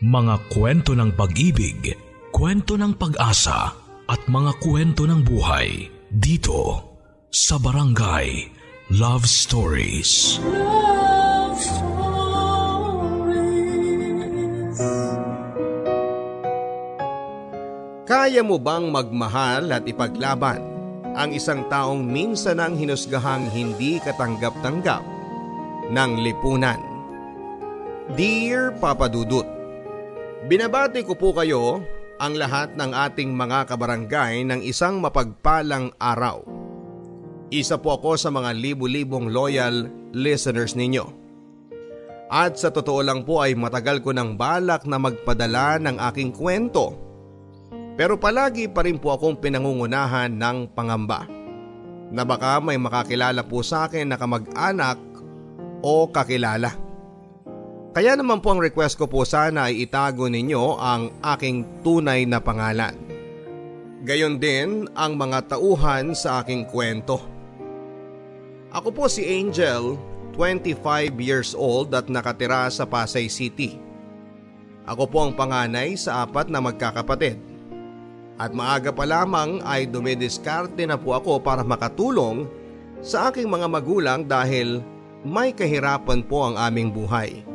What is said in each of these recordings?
Mga kwento ng pag-ibig, kwento ng pag-asa at mga kwento ng buhay dito sa Barangay Love Stories. Love Stories. Kaya mo bang magmahal at ipaglaban ang isang taong minsan ang hinusgahang hindi katanggap-tanggap ng lipunan? Dear Papa Dudut, Binabati ko po kayo ang lahat ng ating mga kabarangay ng isang mapagpalang araw. Isa po ako sa mga libu-libong loyal listeners ninyo. At sa totoo lang po ay matagal ko ng balak na magpadala ng aking kwento. Pero palagi pa rin po akong pinangungunahan ng pangamba. Na baka may makakilala po sa akin na kamag-anak o kakilala. Kaya naman po ang request ko po sana ay itago ninyo ang aking tunay na pangalan. Gayon din ang mga tauhan sa aking kwento. Ako po si Angel, 25 years old at nakatira sa Pasay City. Ako po ang panganay sa apat na magkakapatid. At maaga pa lamang ay dumidiskarte na po ako para makatulong sa aking mga magulang dahil may kahirapan po ang aming buhay.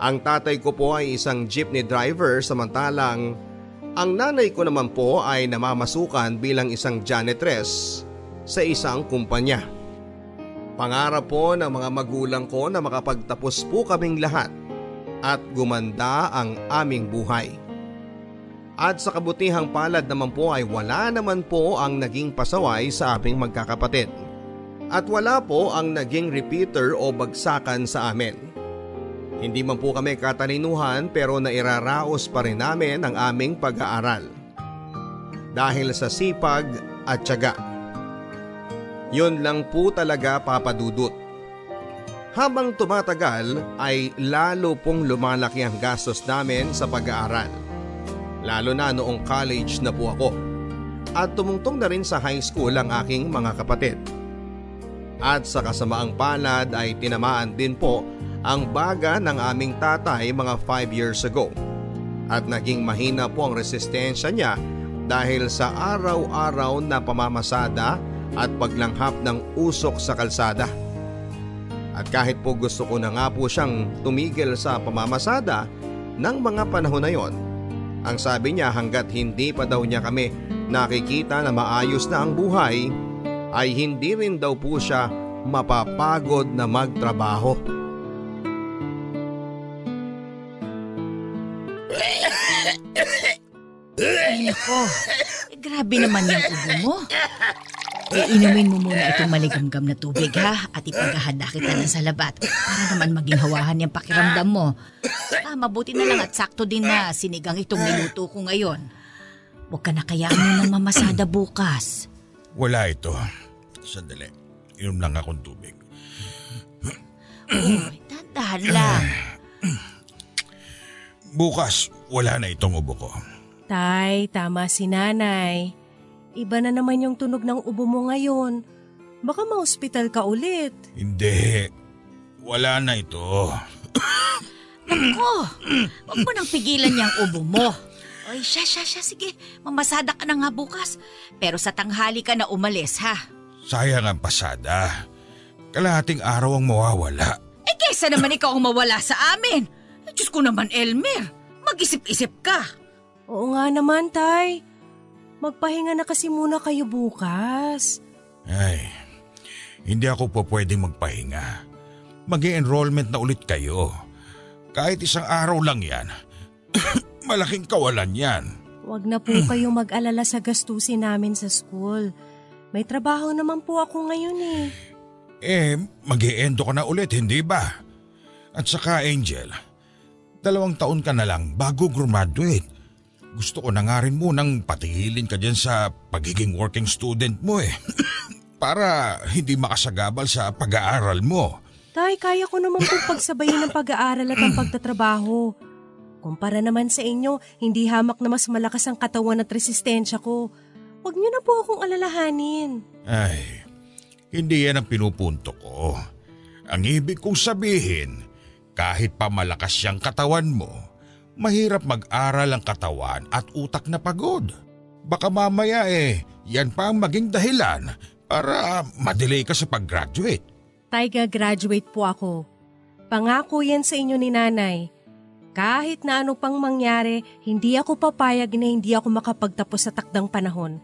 Ang tatay ko po ay isang jeepney driver samantalang ang nanay ko naman po ay namamasukan bilang isang janitress sa isang kumpanya. Pangarap po ng mga magulang ko na makapagtapos po kaming lahat at gumanda ang aming buhay. At sa kabutihang palad naman po ay wala naman po ang naging pasaway sa aming magkakapatid. At wala po ang naging repeater o bagsakan sa amin. Hindi man po kami katalinuhan pero nairaraos pa rin namin ang aming pag-aaral. Dahil sa sipag at tiyaga. Yun lang po talaga papadudot. Habang tumatagal ay lalo pong lumalaki ang gastos namin sa pag-aaral. Lalo na noong college na po ako. At tumungtong na rin sa high school ang aking mga kapatid. At sa kasamaang palad ay tinamaan din po ang baga ng aming tatay mga 5 years ago. At naging mahina po ang resistensya niya dahil sa araw-araw na pamamasada at paglanghap ng usok sa kalsada. At kahit po gusto ko na nga po siyang tumigil sa pamamasada ng mga panahon na yon, ang sabi niya hanggat hindi pa daw niya kami nakikita na maayos na ang buhay, ay hindi rin daw po siya mapapagod na magtrabaho. Ay nako, eh, grabe naman yung ubo mo. E, inumin mo muna itong maligamgam na tubig ha at ipaghahanda kita ng salabat para naman maging hawahan yung pakiramdam mo. Ah, mabuti na lang at sakto din na sinigang itong niluto ko ngayon. Huwag ka na kaya mo ng mamasada bukas. Wala ito. Sandali. Inom lang akong tubig. Uy, dahan lang. Bukas, wala na itong ubo ko. Tay, tama si nanay. Iba na naman yung tunog ng ubo mo ngayon. Baka ma-hospital ka ulit. Hindi. Wala na ito. Nako, huwag mo nang pigilan yung ubo mo. Oy, siya, siya, siya, sige. Mamasada ka na nga bukas. Pero sa tanghali ka na umalis, ha? Sayang ang pasada. Kalahating araw ang mawawala. Eh, kesa naman ikaw ang mawala sa amin. Diyos ko naman, Elmer. Mag-isip-isip ka. Oo nga naman, Tay. Magpahinga na kasi muna kayo bukas. Ay, hindi ako po pwedeng magpahinga. mag enrollment na ulit kayo. Kahit isang araw lang yan. Malaking kawalan yan. Huwag na po kayo mag-alala sa gastusin namin sa school. May trabaho naman po ako ngayon eh. Eh, mag endo ka na ulit, hindi ba? At saka Angel, dalawang taon ka na lang bago graduate. Gusto ko na nga rin munang patigilin ka dyan sa pagiging working student mo eh. Para hindi makasagabal sa pag-aaral mo. Tay, kaya ko naman pong pagsabayin ng pag-aaral at ang pagtatrabaho. Kumpara naman sa inyo, hindi hamak na mas malakas ang katawan at resistensya ko. Huwag niyo na po akong alalahanin. Ay, hindi yan ang pinupunto ko. Ang ibig kong sabihin, kahit pa malakas siyang katawan mo, Mahirap mag-aral ang katawan at utak na pagod. Baka mamaya eh, yan pa ang maging dahilan para madelay ka sa pag-graduate. Taiga, graduate po ako. Pangako yan sa inyo ni nanay. Kahit na ano pang mangyari, hindi ako papayag na hindi ako makapagtapos sa takdang panahon.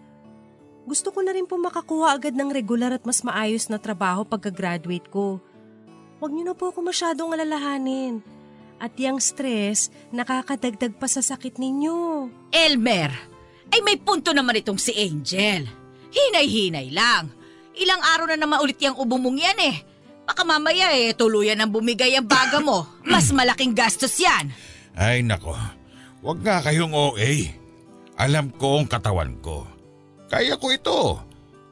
Gusto ko na rin po makakuha agad ng regular at mas maayos na trabaho pagka-graduate ko. Huwag niyo na po ako masyadong alalahanin. At yung stress, nakakadagdag pa sa sakit ninyo. Elmer, ay may punto naman itong si Angel. Hinay-hinay lang. Ilang araw na naman ulit yung ubo mong yan eh. Baka mamaya eh, tuluyan ang bumigay ang baga mo. Mas malaking gastos yan. Ay nako, wag nga kayong OA. Alam ko ang katawan ko. Kaya ko ito.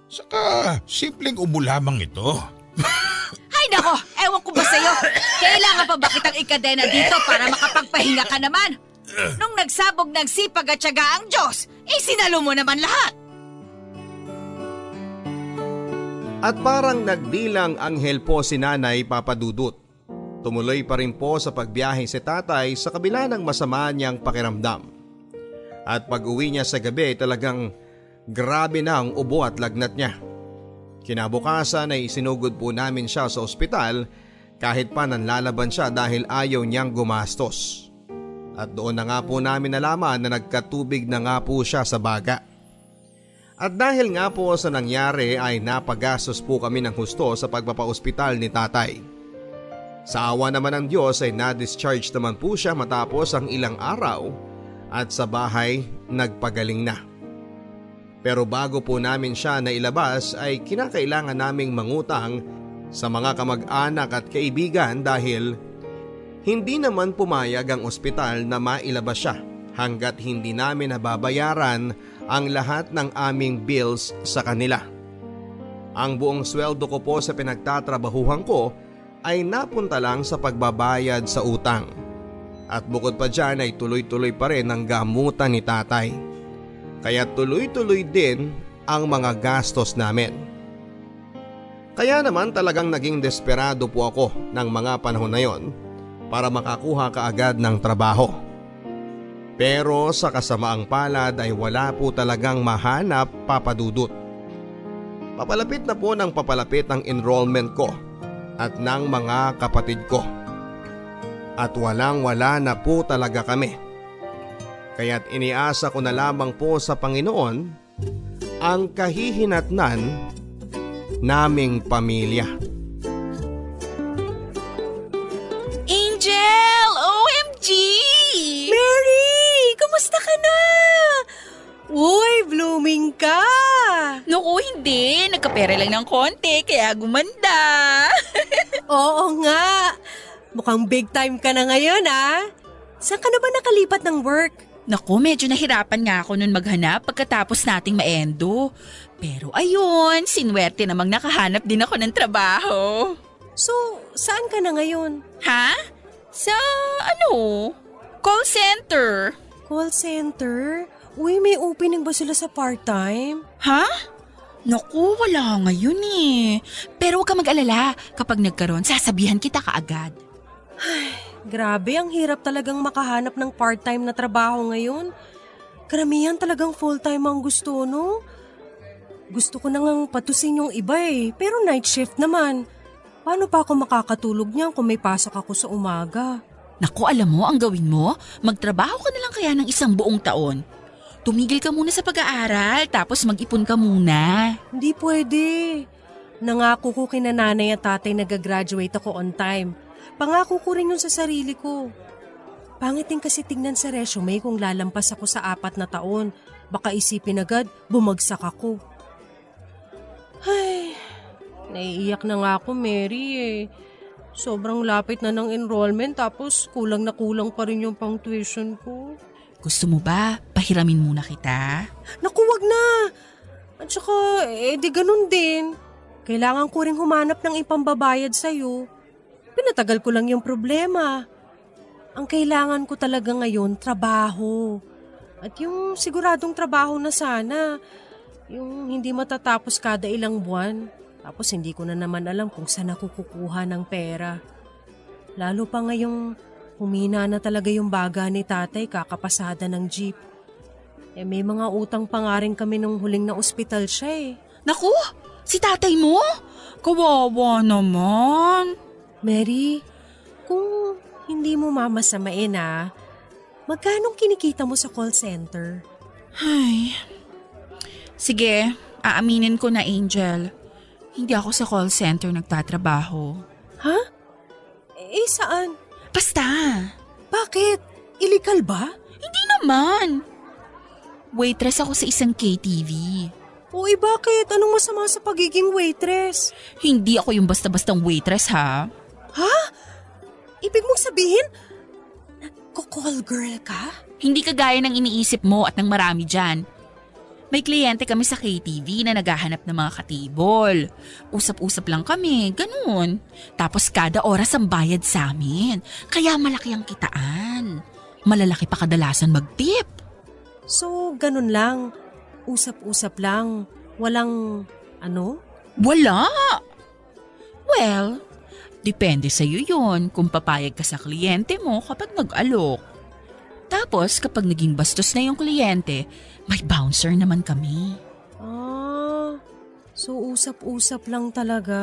Saka simpleng ubo lamang ito. Ay nako, ewan ko ba sa'yo? Kailangan pa ba kitang ikadena dito para makapagpahinga ka naman? Nung nagsabog ng sipag at syaga ang Diyos, eh sinalo mo naman lahat. At parang nagbilang anghel po si nanay papadudot. Tumuloy pa rin po sa pagbiyahe si tatay sa kabila ng masama niyang pakiramdam. At pag uwi niya sa gabi talagang grabe na ang ubo at lagnat niya. Kinabukasan ay isinugod po namin siya sa ospital kahit pa nanlalaban siya dahil ayaw niyang gumastos. At doon na nga po namin nalaman na nagkatubig na nga po siya sa baga. At dahil nga po sa nangyari ay napagastos po kami ng husto sa pagpapaospital ni tatay. Sa awa naman ng Diyos ay na-discharge naman po siya matapos ang ilang araw at sa bahay nagpagaling na. Pero bago po namin siya nailabas ay kinakailangan naming mangutang sa mga kamag-anak at kaibigan dahil hindi naman pumayag ang ospital na mailabas siya hanggat hindi namin nababayaran ang lahat ng aming bills sa kanila. Ang buong sweldo ko po sa pinagtatrabahuhan ko ay napunta lang sa pagbabayad sa utang. At bukod pa dyan ay tuloy-tuloy pa rin ang gamutan ni tatay. Kaya tuloy-tuloy din ang mga gastos namin. Kaya naman talagang naging desperado po ako ng mga panahon na yon para makakuha kaagad ng trabaho. Pero sa kasamaang palad ay wala po talagang mahanap papadudot. Papalapit na po ng papalapit ang enrollment ko at ng mga kapatid ko. At walang wala na po talaga kami. Kaya't iniasa ko na lamang po sa Panginoon ang kahihinatnan naming pamilya. Angel! OMG! Mary! Kumusta ka na? Uy, blooming ka! Naku, hindi. Nagkapera lang ng konti, kaya gumanda. Oo nga. Mukhang big time ka na ngayon ah. Saan ka na ba nakalipat ng work? Naku, medyo nahirapan nga ako nun maghanap pagkatapos nating maendo. Pero ayun, sinwerte namang nakahanap din ako ng trabaho. So, saan ka na ngayon? Ha? Sa ano? Call center. Call center? Uy, may opening ba sila sa part-time? Ha? Naku, wala ngayon eh. Pero huwag ka mag-alala. Kapag nagkaroon, sasabihan kita kaagad. Grabe, ang hirap talagang makahanap ng part-time na trabaho ngayon. Karamihan talagang full-time ang gusto, no? Gusto ko nang patusin yung iba eh, pero night shift naman. Paano pa ako makakatulog niyan kung may pasok ako sa umaga? Naku, alam mo, ang gawin mo, magtrabaho ka na lang kaya ng isang buong taon. Tumigil ka muna sa pag-aaral, tapos mag-ipon ka muna. Hindi pwede. Nangako ko kina nanay at tatay na gagraduate ako on time. Pangako ko rin yun sa sarili ko. Pangit din kasi tingnan sa resume kung lalampas ako sa apat na taon. Baka isipin agad, bumagsak ako. Ay, naiiyak na nga ako, Mary eh. Sobrang lapit na ng enrollment tapos kulang na kulang pa rin yung pang tuition ko. Gusto mo ba, pahiramin muna kita? Naku, wag na! At saka, eh di ganun din. Kailangan ko rin humanap ng ipambabayad sa'yo. Pinatagal ko lang yung problema. Ang kailangan ko talaga ngayon, trabaho. At yung siguradong trabaho na sana. Yung hindi matatapos kada ilang buwan. Tapos hindi ko na naman alam kung saan ako kukuha ng pera. Lalo pa ngayong Humina na talaga yung baga ni tatay kakapasada ng jeep. Eh may mga utang pa nga rin kami nung huling na ospital siya eh. Naku, si tatay mo? Kawawa naman. Mary, kung hindi mo mamasamain ah, magkano kinikita mo sa call center? Ay. Sige, aaminin ko na Angel. Hindi ako sa call center nagtatrabaho. Ha? Eh saan? Basta, Bakit? Illegal ba? hindi naman. Waitress ako sa isang KTV. Uy, bakit? Anong masama sa pagiging waitress? Hindi ako yung basta-bastang waitress ha. Ha? Ibig mong sabihin, nagko-call girl ka? Hindi kagaya ng iniisip mo at ng marami dyan. May kliyente kami sa KTV na naghahanap ng mga katibol. Usap-usap lang kami, ganun. Tapos kada oras ang bayad sa amin. Kaya malaki ang kitaan. Malalaki pa kadalasan mag-tip. So, ganun lang. Usap-usap lang. Walang, ano? Wala! Well, depende sa'yo yun kung papayag ka sa kliyente mo kapag nag-alok. Tapos kapag naging bastos na yung kliyente, may bouncer naman kami. Ah, so usap-usap lang talaga.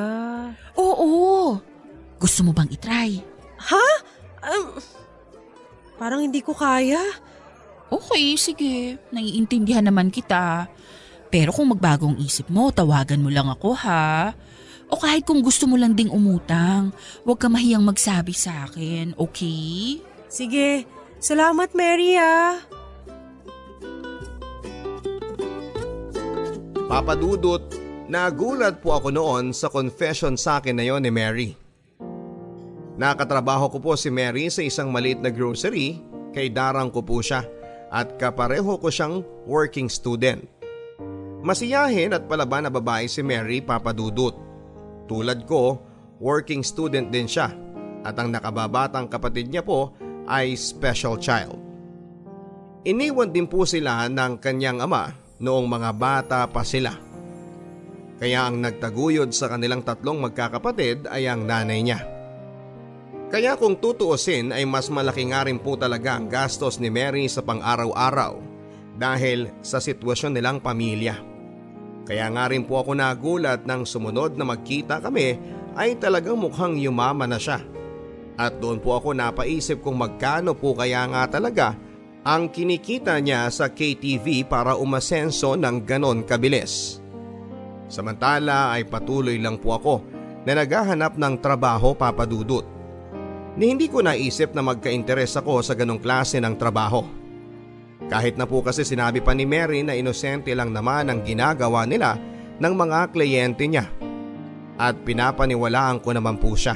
Oo! Gusto mo bang itry? Ha? Um, parang hindi ko kaya. Okay, sige. Naiintindihan naman kita. Pero kung magbagong isip mo, tawagan mo lang ako ha. O kahit kung gusto mo lang ding umutang, huwag ka mahiyang magsabi sa akin, okay? Sige, salamat Mary ah. Papadudot, nagulat po ako noon sa confession sa akin na yon ni Mary. Nakatrabaho ko po si Mary sa isang maliit na grocery, kay darang ko po siya at kapareho ko siyang working student. Masiyahin at palaban na babae si Mary Papadudot. Tulad ko, working student din siya at ang nakababatang kapatid niya po ay special child. Iniwan din po sila ng kanyang ama noong mga bata pa sila. Kaya ang nagtaguyod sa kanilang tatlong magkakapatid ay ang nanay niya. Kaya kung tutuusin ay mas malaki nga rin po talaga ang gastos ni Mary sa pang-araw-araw dahil sa sitwasyon nilang pamilya. Kaya nga rin po ako nagulat nang sumunod na magkita kami ay talagang mukhang yumaman na siya. At doon po ako napaisip kung magkano po kaya nga talaga ang kinikita niya sa KTV para umasenso ng ganon kabilis. Samantala ay patuloy lang po ako na naghahanap ng trabaho papadudot. Ni hindi ko naisip na magka-interes ako sa ganong klase ng trabaho. Kahit na po kasi sinabi pa ni Mary na inosente lang naman ang ginagawa nila ng mga kliyente niya. At pinapaniwalaan ko naman po siya.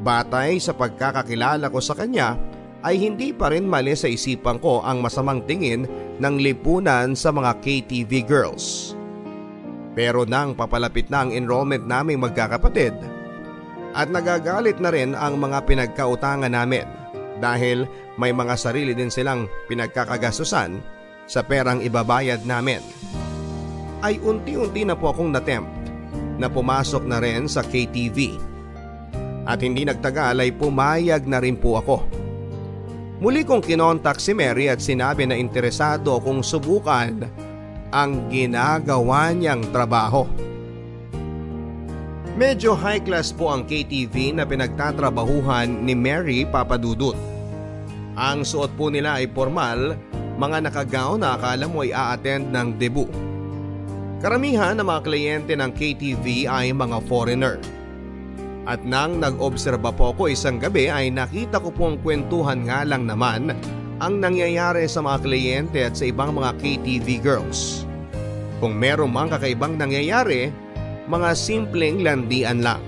Batay sa pagkakakilala ko sa kanya ay hindi pa rin mali sa isipan ko ang masamang tingin ng lipunan sa mga KTV girls. Pero nang papalapit na ang enrollment naming magkakapatid at nagagalit na rin ang mga pinagkautangan namin dahil may mga sarili din silang pinagkakagastusan sa perang ibabayad namin. Ay unti-unti na po akong natempt na pumasok na rin sa KTV. At hindi nagtagal ay pumayag na rin po ako. Muli kong kinontak si Mary at sinabi na interesado akong subukan ang ginagawa niyang trabaho. Medyo high class po ang KTV na pinagtatrabahuhan ni Mary Papadudut. Ang suot po nila ay formal, mga nakagaw na akala mo ay a-attend ng debut. Karamihan ng mga kliyente ng KTV ay mga foreigner. At nang nag-obserba po ako isang gabi ay nakita ko pong kwentuhan nga lang naman ang nangyayari sa mga kliyente at sa ibang mga KTV girls. Kung meron mang kakaibang nangyayari, mga simpleng landian lang.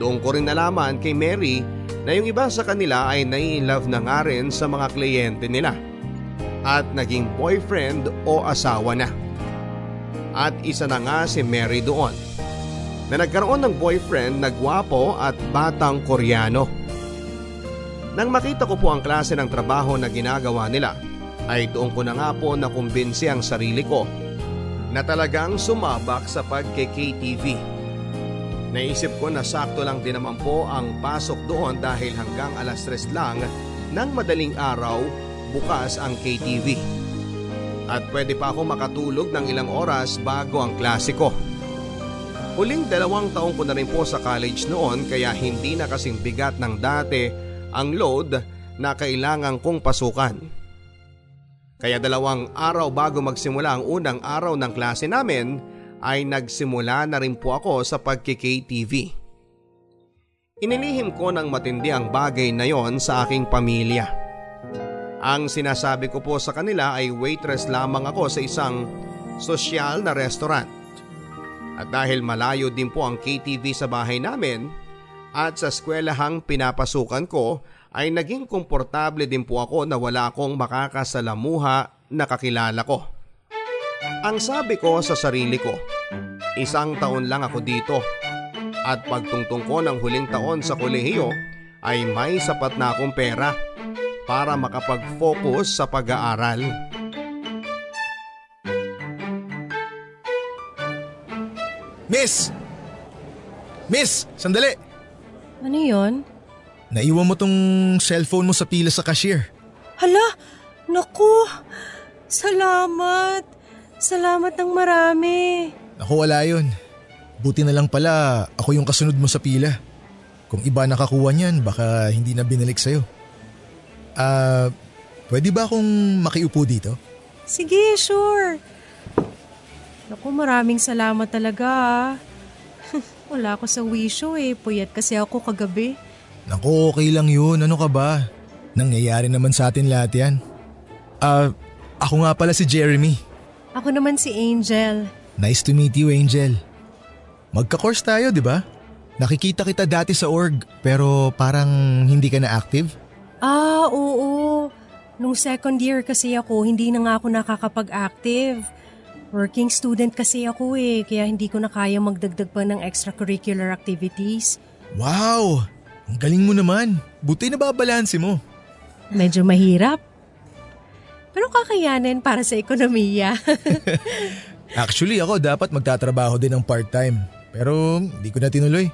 Doon ko rin nalaman kay Mary na yung iba sa kanila ay nai-love na nga rin sa mga kliyente nila at naging boyfriend o asawa na. At isa na nga si Mary doon na nagkaroon ng boyfriend na gwapo at batang koreano. Nang makita ko po ang klase ng trabaho na ginagawa nila ay doon ko na nga po nakumbinsi ang sarili ko na talagang sumabak sa pagke-KTV. Naisip ko na sakto lang din naman po ang pasok doon dahil hanggang alas 3 lang ng madaling araw bukas ang KTV. At pwede pa ako makatulog ng ilang oras bago ang klase ko. Huling dalawang taong ko na rin po sa college noon kaya hindi na kasing bigat ng dati ang load na kailangan kong pasukan. Kaya dalawang araw bago magsimula ang unang araw ng klase namin ay nagsimula na rin po ako sa pagkik-TV. Inilihim ko ng matindi ang bagay na yon sa aking pamilya. Ang sinasabi ko po sa kanila ay waitress lamang ako sa isang sosyal na restaurant. At dahil malayo din po ang KTV sa bahay namin at sa eskwelahang pinapasukan ko ay naging komportable din po ako na wala akong makakasalamuha na kakilala ko. Ang sabi ko sa sarili ko, isang taon lang ako dito at pagtungtong ko ng huling taon sa kolehiyo ay may sapat na akong pera para makapag-focus sa pag-aaral. Miss! Miss! Sandali! Ano yon? Naiwan mo tong cellphone mo sa pila sa cashier. Hala! Naku! Salamat! Salamat ng marami. Ako wala yun. Buti na lang pala ako yung kasunod mo sa pila. Kung iba nakakuha niyan, baka hindi na binalik sa'yo. Ah, uh, pwede ba akong makiupo dito? Sige, sure. Naku, maraming salamat talaga. Ah. Wala ako sa wisyo eh. Puyat kasi ako kagabi. Naku, okay lang yun. Ano ka ba? Nangyayari naman sa atin lahat yan. Ah, uh, ako nga pala si Jeremy. Ako naman si Angel. Nice to meet you, Angel. Magka-course tayo, di ba? Nakikita kita dati sa org, pero parang hindi ka na active? Ah, oo. Nung second year kasi ako, hindi na nga ako nakakapag-active. Working student kasi ako eh, kaya hindi ko na kaya magdagdag pa ng extracurricular activities. Wow! Ang galing mo naman. Buti na babalansi mo. Medyo mahirap. Pero kakayanin para sa ekonomiya. Actually ako dapat magtatrabaho din ng part-time. Pero hindi ko na tinuloy.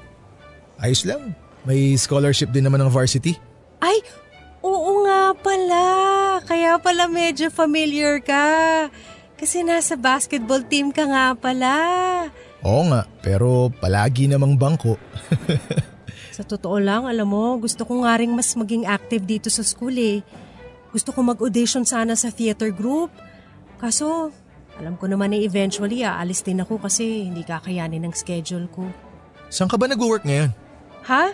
Ayos lang. May scholarship din naman ng varsity. Ay, oo nga pala. Kaya pala medyo familiar ka. Kasi nasa basketball team ka nga pala. Oo nga, pero palagi namang bangko. sa totoo lang, alam mo, gusto ko nga rin mas maging active dito sa school eh. Gusto ko mag-audition sana sa theater group. Kaso, alam ko naman na eventually aalis din ako kasi hindi kakayanin ng schedule ko. Saan ka ba nag-work ngayon? Ha?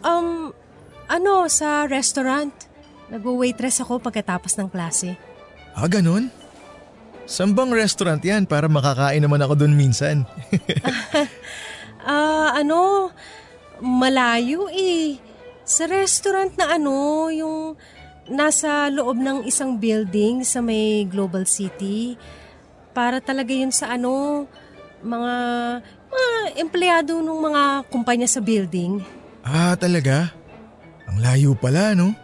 Um, ano, sa restaurant. Nag-waitress ako pagkatapos ng klase. Ah, ganun? Saan bang restaurant yan para makakain naman ako doon minsan? Ah, uh, ano, malayo eh. Sa restaurant na ano, yung nasa loob ng isang building sa may Global City. Para talaga yun sa ano, mga, mga empleyado ng mga kumpanya sa building. Ah, talaga? Ang layo pala, no?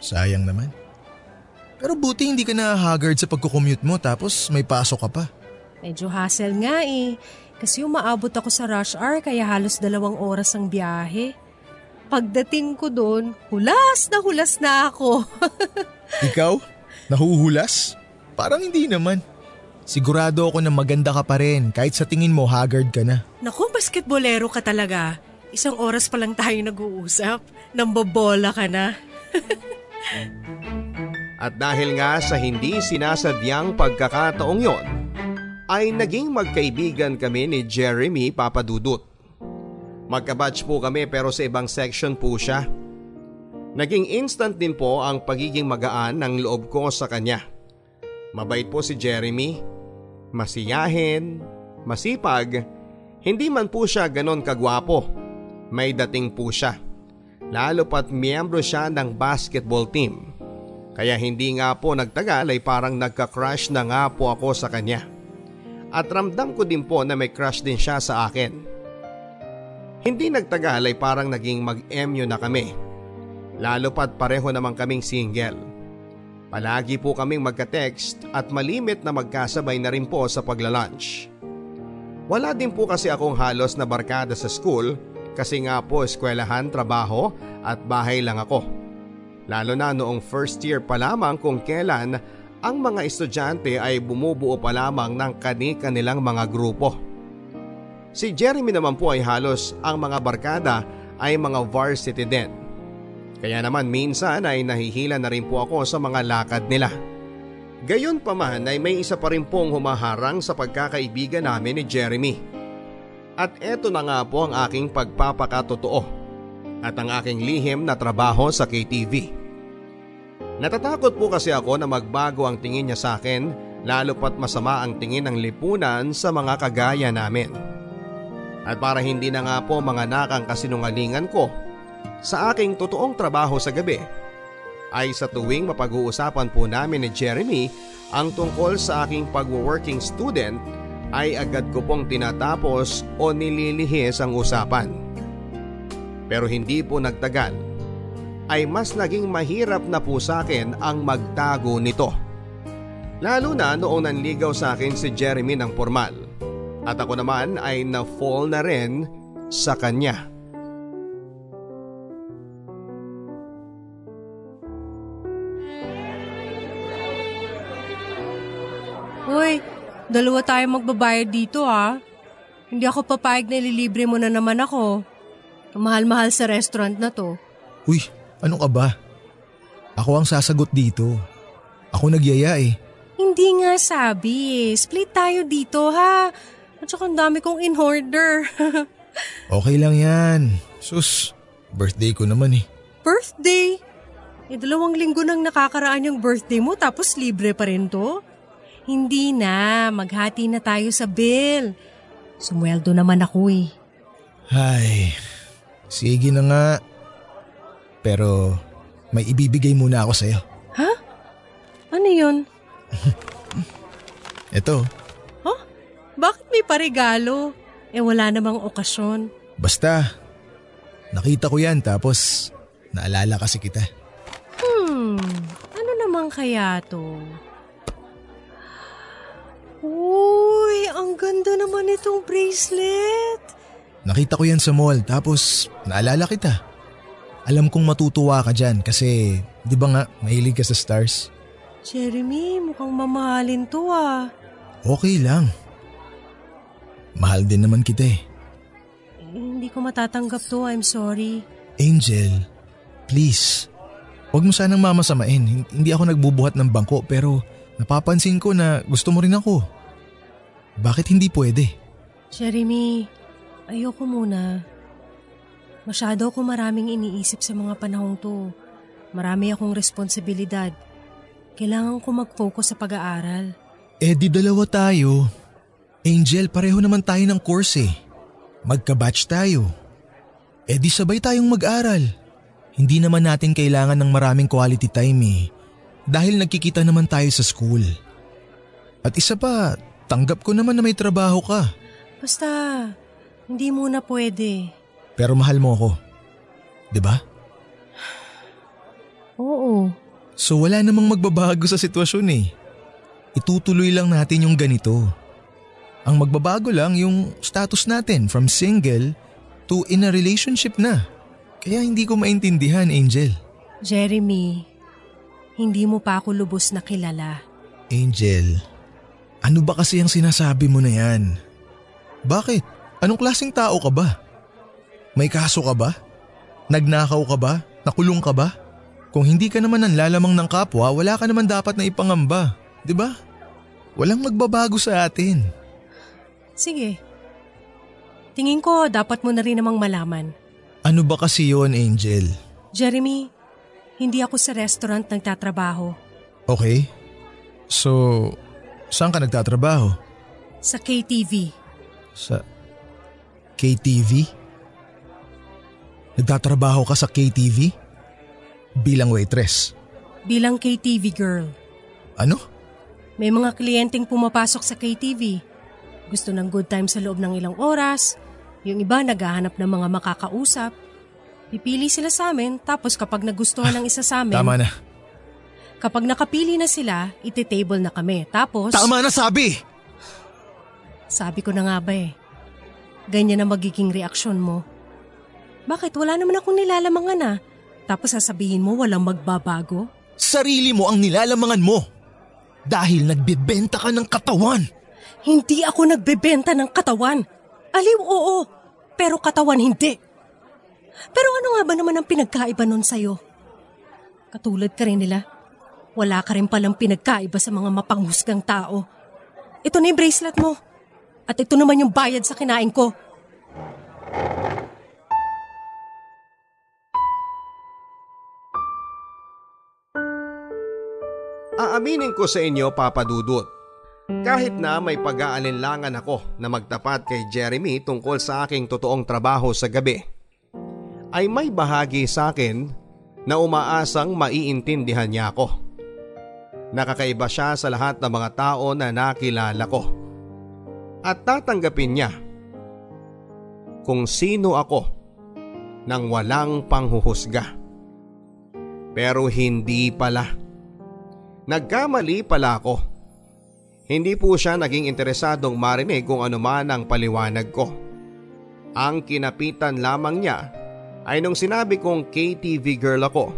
Sayang naman. Pero buti hindi ka na haggard sa pagkukommute mo tapos may pasok ka pa. Medyo hassle nga eh. Kasi umaabot ako sa rush hour kaya halos dalawang oras ang biyahe. Pagdating ko doon, hulas na hulas na ako. Ikaw? Nahuhulas? Parang hindi naman. Sigurado ako na maganda ka pa rin kahit sa tingin mo haggard ka na. Naku, basketbolero ka talaga. Isang oras pa lang tayo nag-uusap. Nambobola ka na. At dahil nga sa hindi sinasadyang pagkakataong yon, ay naging magkaibigan kami ni Jeremy Papadudut. Magkabatch po kami pero sa ibang section po siya. Naging instant din po ang pagiging magaan ng loob ko sa kanya. Mabait po si Jeremy, masiyahin, masipag, hindi man po siya ganon kagwapo. May dating po siya. Lalo pat miyembro siya ng basketball team. Kaya hindi nga po nagtagal ay parang nagka-crush na nga po ako sa kanya. At ramdam ko din po na may crush din siya sa akin. Hindi nagtagal ay parang naging mag-MU na kami. Lalo pat pareho naman kaming single. Palagi po kaming magka-text at malimit na magkasabay na rin po sa pagla-lunch. Wala din po kasi akong halos na barkada sa school kasi nga po eskwelahan, trabaho at bahay lang ako. Lalo na noong first year pa lamang kung kailan ang mga estudyante ay bumubuo pa lamang ng kani-kanilang mga grupo. Si Jeremy naman po ay halos ang mga barkada ay mga varsity din. Kaya naman minsan ay nahihila na rin po ako sa mga lakad nila. Gayon pa man ay may isa pa rin pong humaharang sa pagkakaibigan namin ni Jeremy. At eto na nga po ang aking pagpapakatotoo at ang aking lihim na trabaho sa KTV. Natatakot po kasi ako na magbago ang tingin niya sa akin lalo pat masama ang tingin ng lipunan sa mga kagaya namin. At para hindi na nga po mga nakang kasinungalingan ko sa aking totoong trabaho sa gabi ay sa tuwing mapag-uusapan po namin ni Jeremy ang tungkol sa aking pag-working student ay agad ko pong tinatapos o nililihis ang usapan. Pero hindi po nagtagal ay mas naging mahirap na po sa akin ang magtago nito. Lalo na noong nanligaw sa akin si Jeremy ng formal at ako naman ay na-fall na rin sa kanya. Hoy, dalawa tayo magbabayad dito ha. Hindi ako papayag na ililibre mo na naman ako. Ang Mahal-mahal sa restaurant na to. Uy, ano ka ba? Ako ang sasagot dito. Ako nagyaya eh. Hindi nga sabi eh. Split tayo dito ha. At saka ang dami kong in-order. Okay lang yan. Sus, birthday ko naman eh. birthday? Eh dalawang linggo nang nakakaraan yung birthday mo tapos libre pa rin to? Hindi na. Maghati na tayo sa bill. Sumweldo naman ako eh. Ay, sige na nga. Pero may ibibigay muna ako sa'yo. Ano yun? Ito, Bakit may paregalo? Eh wala namang okasyon. basta. Nakita ko yan tapos naalala kasi kita. Hmm, ano naman kaya to? Uy, ang ganda naman itong bracelet. Nakita ko yan sa mall tapos naalala kita. Alam kong matutuwa ka dyan kasi di ba nga mahilig ka sa stars? Jeremy, mukhang mamahalin to ah. Okay lang. Mahal din naman kita eh. Eh, Hindi ko matatanggap to, I'm sorry. Angel, please. Huwag mo sanang mamasamain. Hin- Hindi ako nagbubuhat ng bangko pero napapansin ko na gusto mo rin ako. Bakit hindi pwede? Jeremy, ayoko muna. Masyado ako maraming iniisip sa mga panahong to. Marami akong responsibilidad. Kailangan ko mag-focus sa pag-aaral. Eh di dalawa tayo. Angel, pareho naman tayo ng course eh. Magka-batch tayo. Eh di sabay tayong mag-aral. Hindi naman natin kailangan ng maraming quality time eh. Dahil nagkikita naman tayo sa school. At isa pa, tanggap ko naman na may trabaho ka. Basta, hindi muna pwede. Pero mahal mo ako. 'Di ba? Oo. So wala namang magbabago sa sitwasyon eh. Itutuloy lang natin yung ganito. Ang magbabago lang yung status natin from single to in a relationship na. Kaya hindi ko maintindihan, Angel. Jeremy, hindi mo pa ako lubos na kilala. Angel, ano ba kasi ang sinasabi mo na yan? Bakit? Anong klaseng tao ka ba? May kaso ka ba? Nagnakaw ka ba? Nakulong ka ba? Kung hindi ka naman nanlalamang ng kapwa, wala ka naman dapat na ipangamba. 'Di ba? Walang magbabago sa atin. Sige. Tingin ko dapat mo na rin namang malaman. Ano ba kasi yon, Angel? Jeremy, hindi ako sa restaurant nagtatrabaho. Okay. So, saan ka nagtatrabaho? Sa KTV. Sa KTV? Nagtatrabaho ka sa KTV? Bilang waitress. Bilang KTV girl. Ano? May mga kliyenteng pumapasok sa KTV. Gusto ng good time sa loob ng ilang oras. Yung iba naghahanap ng mga makakausap. Pipili sila sa amin tapos kapag nagustuhan ng isa sa amin, Tama na. kapag nakapili na sila, iti-table na kami. Tapos, Tama na sabi! Sabi ko na nga ba eh. Ganyan na magiging reaksyon mo. Bakit wala naman akong nilalamangan ah? Tapos sasabihin mo walang magbabago? Sarili mo ang nilalamangan mo. Dahil nagbebenta ka ng katawan. Hindi ako nagbebenta ng katawan. Aliw oo, pero katawan hindi. Pero ano nga ba naman ang pinagkaiba nun sa'yo? Katulad ka rin nila. Wala ka rin palang pinagkaiba sa mga mapanghusgang tao. Ito na yung bracelet mo. At ito naman yung bayad sa kinain ko. Aaminin ko sa inyo, Papa Dudut. Kahit na may pag-aalinlangan ako na magtapat kay Jeremy tungkol sa aking totoong trabaho sa gabi, ay may bahagi sa akin na umaasang maiintindihan niya ako. Nakakaiba siya sa lahat ng mga tao na nakilala ko. At tatanggapin niya kung sino ako nang walang panghuhusga. Pero hindi pala. Nagkamali pala ako. Hindi po siya naging interesadong marinig kung ano man ang paliwanag ko. Ang kinapitan lamang niya ay nung sinabi kong KTV girl ako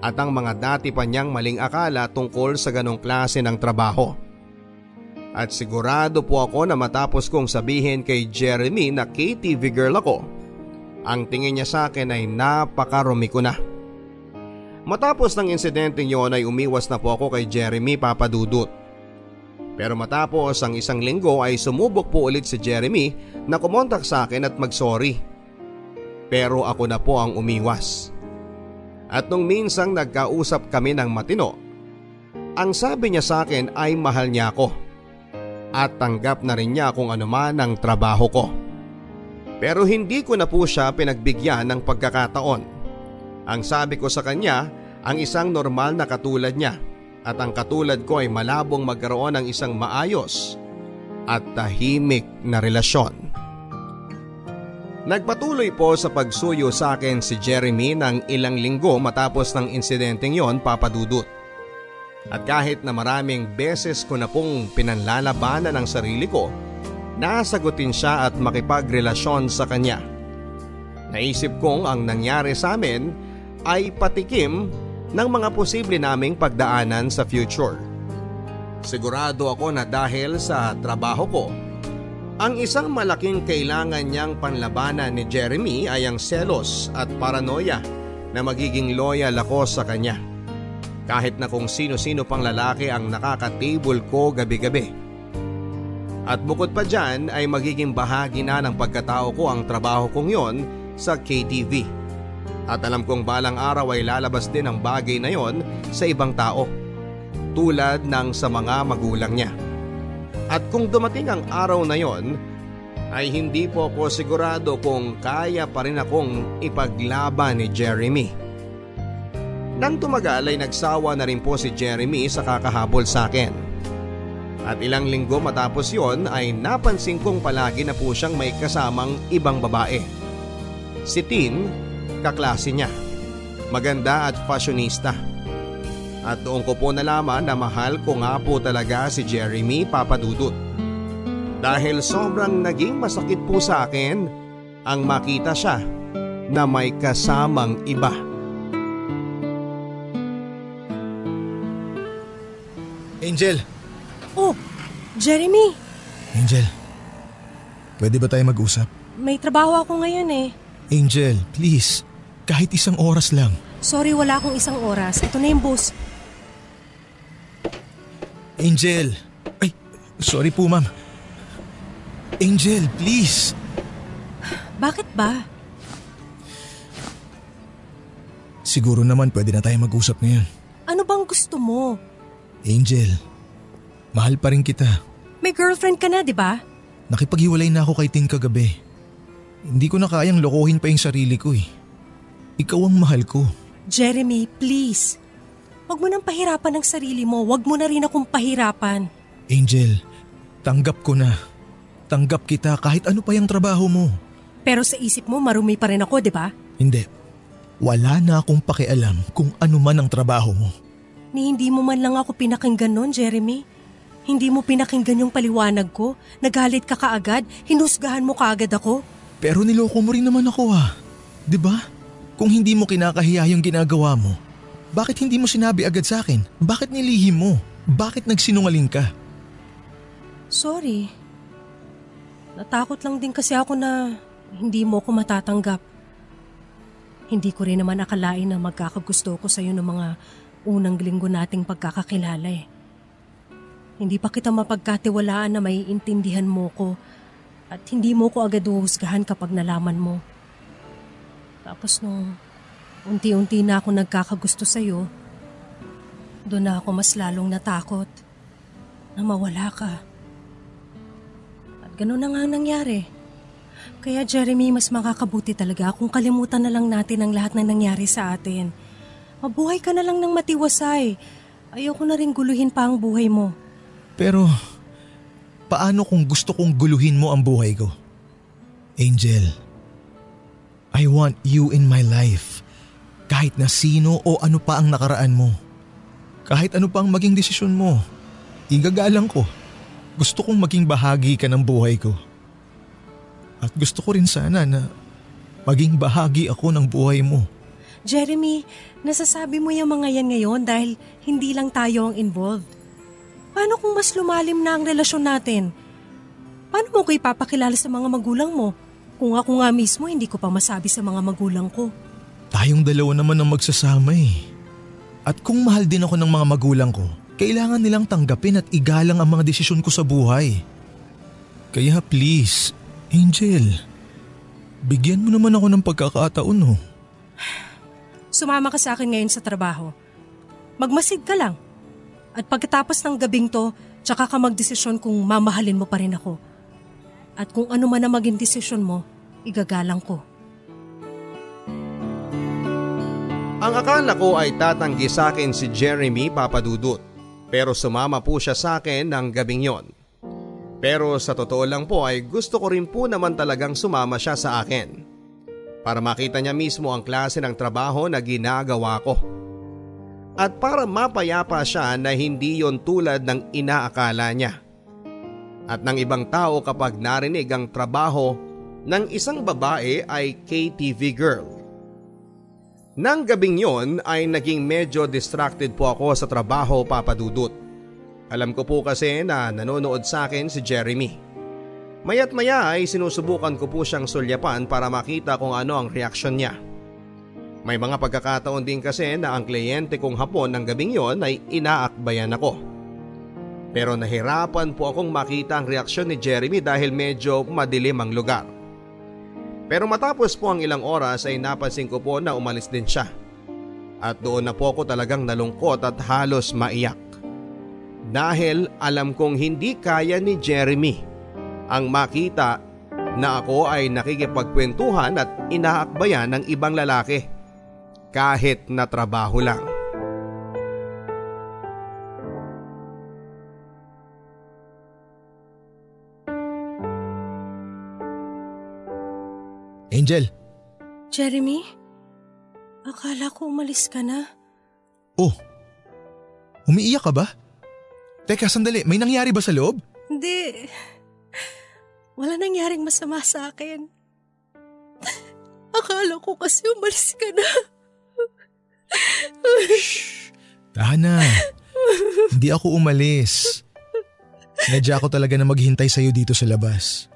at ang mga dati pa niyang maling akala tungkol sa ganong klase ng trabaho. At sigurado po ako na matapos kong sabihin kay Jeremy na KTV girl ako, ang tingin niya sa akin ay napakarumi ko na. Matapos ng insidente yon ay umiwas na po ako kay Jeremy papadudot. Pero matapos ang isang linggo ay sumubok po ulit si Jeremy na kumontak sa akin at magsorry. Pero ako na po ang umiwas. At nung minsang nagkausap kami ng matino, ang sabi niya sa akin ay mahal niya ako. At tanggap na rin niya kung ano man ang trabaho ko. Pero hindi ko na po siya pinagbigyan ng pagkakataon. Ang sabi ko sa kanya ang isang normal na katulad niya at ang katulad ko ay malabong magkaroon ng isang maayos at tahimik na relasyon. Nagpatuloy po sa pagsuyo sa akin si Jeremy ng ilang linggo matapos ng insidenteng yon papadudot. At kahit na maraming beses ko na pong pinanlalabanan ang sarili ko, nasagutin siya at makipagrelasyon sa kanya. Naisip kong ang nangyari sa amin ay patikim ng mga posible naming pagdaanan sa future. Sigurado ako na dahil sa trabaho ko, ang isang malaking kailangan niyang panlabanan ni Jeremy ay ang selos at paranoia na magiging loyal ako sa kanya. Kahit na kung sino-sino pang lalaki ang nakaka-table ko gabi-gabi. At bukod pa dyan ay magiging bahagi na ng pagkatao ko ang trabaho kong yon sa KTV. At alam kong balang araw ay lalabas din ang bagay na yon sa ibang tao. Tulad ng sa mga magulang niya. At kung dumating ang araw na yon, ay hindi po ako sigurado kung kaya pa rin akong ipaglaban ni Jeremy. Nang tumagal ay nagsawa na rin po si Jeremy sa kakahabol sa akin. At ilang linggo matapos yon ay napansin kong palagi na po siyang may kasamang ibang babae. Si Tin, kaklase niya. Maganda at fashionista. At doon ko po nalaman na mahal ko nga po talaga si Jeremy Papadudut. Dahil sobrang naging masakit po sa akin ang makita siya na may kasamang iba. Angel! Oh, Jeremy, Angel, pwede ba tayo mag-usap? may trabaho ako ngayon eh. Angel, please. Kahit isang oras lang. Sorry, wala akong isang oras. Ito na yung bus. Angel! Ay, sorry po ma'am. Angel, please. Bakit ba? Siguro naman pwede na tayo mag-usap ngayon. Ano bang gusto mo? Angel, mahal pa rin kita. May girlfriend ka na, di ba? Nakipaghiwalay na ako kay Tin kagabi. Hindi ko na kayang lokohin pa yung sarili ko eh. Ikaw ang mahal ko. Jeremy, please. Huwag mo nang pahirapan ang sarili mo. Huwag mo na rin akong pahirapan. Angel, tanggap ko na. Tanggap kita kahit ano pa yung trabaho mo. Pero sa isip mo, marumi pa rin ako, di ba? Hindi. Wala na akong pakialam kung ano man ang trabaho mo. Ni hindi mo man lang ako pinakinggan noon, Jeremy. Hindi mo pinakinggan yung paliwanag ko? Nagalit ka kaagad? Hinusgahan mo kaagad ako? Pero niloko mo rin naman ako ha. 'Di ba? Kung hindi mo kinakahiya yung ginagawa mo, bakit hindi mo sinabi agad sa akin? Bakit nilihim mo? Bakit nagsinungaling ka? Sorry. Natakot lang din kasi ako na hindi mo ko matatanggap. Hindi ko rin naman akalain na magkakagusto ko sa'yo ng mga unang linggo nating pagkakakilala eh. Hindi pa kita mapagkatiwalaan na may intindihan mo ko at hindi mo ko agad uhusgahan kapag nalaman mo. Tapos nung unti-unti na ako nagkakagusto sa'yo, doon na ako mas lalong natakot na mawala ka. At ganun na nga nangyari. Kaya Jeremy, mas makakabuti talaga kung kalimutan na lang natin ang lahat na nangyari sa atin. Mabuhay ka na lang ng matiwasay. Ayoko na rin guluhin pa ang buhay mo. Pero paano kung gusto kong guluhin mo ang buhay ko? Angel, I want you in my life. Kahit na sino o ano pa ang nakaraan mo. Kahit ano pa ang maging desisyon mo. Igagalang ko. Gusto kong maging bahagi ka ng buhay ko. At gusto ko rin sana na maging bahagi ako ng buhay mo. Jeremy, nasasabi mo yung mga yan ngayon dahil hindi lang tayo ang involved. Paano kung mas lumalim na ang relasyon natin? Paano mo ko ipapakilala sa mga magulang mo? Kung ako nga mismo hindi ko pa masabi sa mga magulang ko. Tayong dalawa naman ang magsasama eh. At kung mahal din ako ng mga magulang ko, kailangan nilang tanggapin at igalang ang mga desisyon ko sa buhay. Kaya please, Angel, bigyan mo naman ako ng pagkakataon oh. Sumama ka sa akin ngayon sa trabaho. Magmasid ka lang. At pagkatapos ng gabing to, tsaka ka magdesisyon kung mamahalin mo pa rin ako. At kung ano man ang maging desisyon mo, igagalang ko. Ang akala ko ay tatanggi sa akin si Jeremy Papadudut pero sumama po siya sa akin ng gabing yon. Pero sa totoo lang po ay gusto ko rin po naman talagang sumama siya sa akin. Para makita niya mismo ang klase ng trabaho na ginagawa ko. At para mapayapa siya na hindi yon tulad ng inaakala niya. At ng ibang tao kapag narinig ang trabaho ng isang babae ay KTV girl. Nang gabing yon ay naging medyo distracted po ako sa trabaho papadudot. Alam ko po kasi na nanonood sa akin si Jeremy. Mayat maya ay sinusubukan ko po siyang sulyapan para makita kung ano ang reaksyon niya. May mga pagkakataon din kasi na ang kliyente kong hapon ng gabing yon ay inaakbayan ako. Pero nahirapan po akong makita ang reaksyon ni Jeremy dahil medyo madilim ang lugar. Pero matapos po ang ilang oras ay napansin ko po na umalis din siya. At doon na po ako talagang nalungkot at halos maiyak. Dahil alam kong hindi kaya ni Jeremy ang makita na ako ay nakikipagkwentuhan at inaakbayan ng ibang lalaki. Kahit na trabaho lang. Angel, Jeremy, akala ko umalis ka na. oh, umiiyak ka ba? Teka, sandali, may nangyari ba sa loob? Hindi. Wala nangyaring masama sa akin. Akala ko kasi umalis ka na. Tana, hindi ako umalis. Sinadya ako talaga na maghintay sa'yo dito sa labas.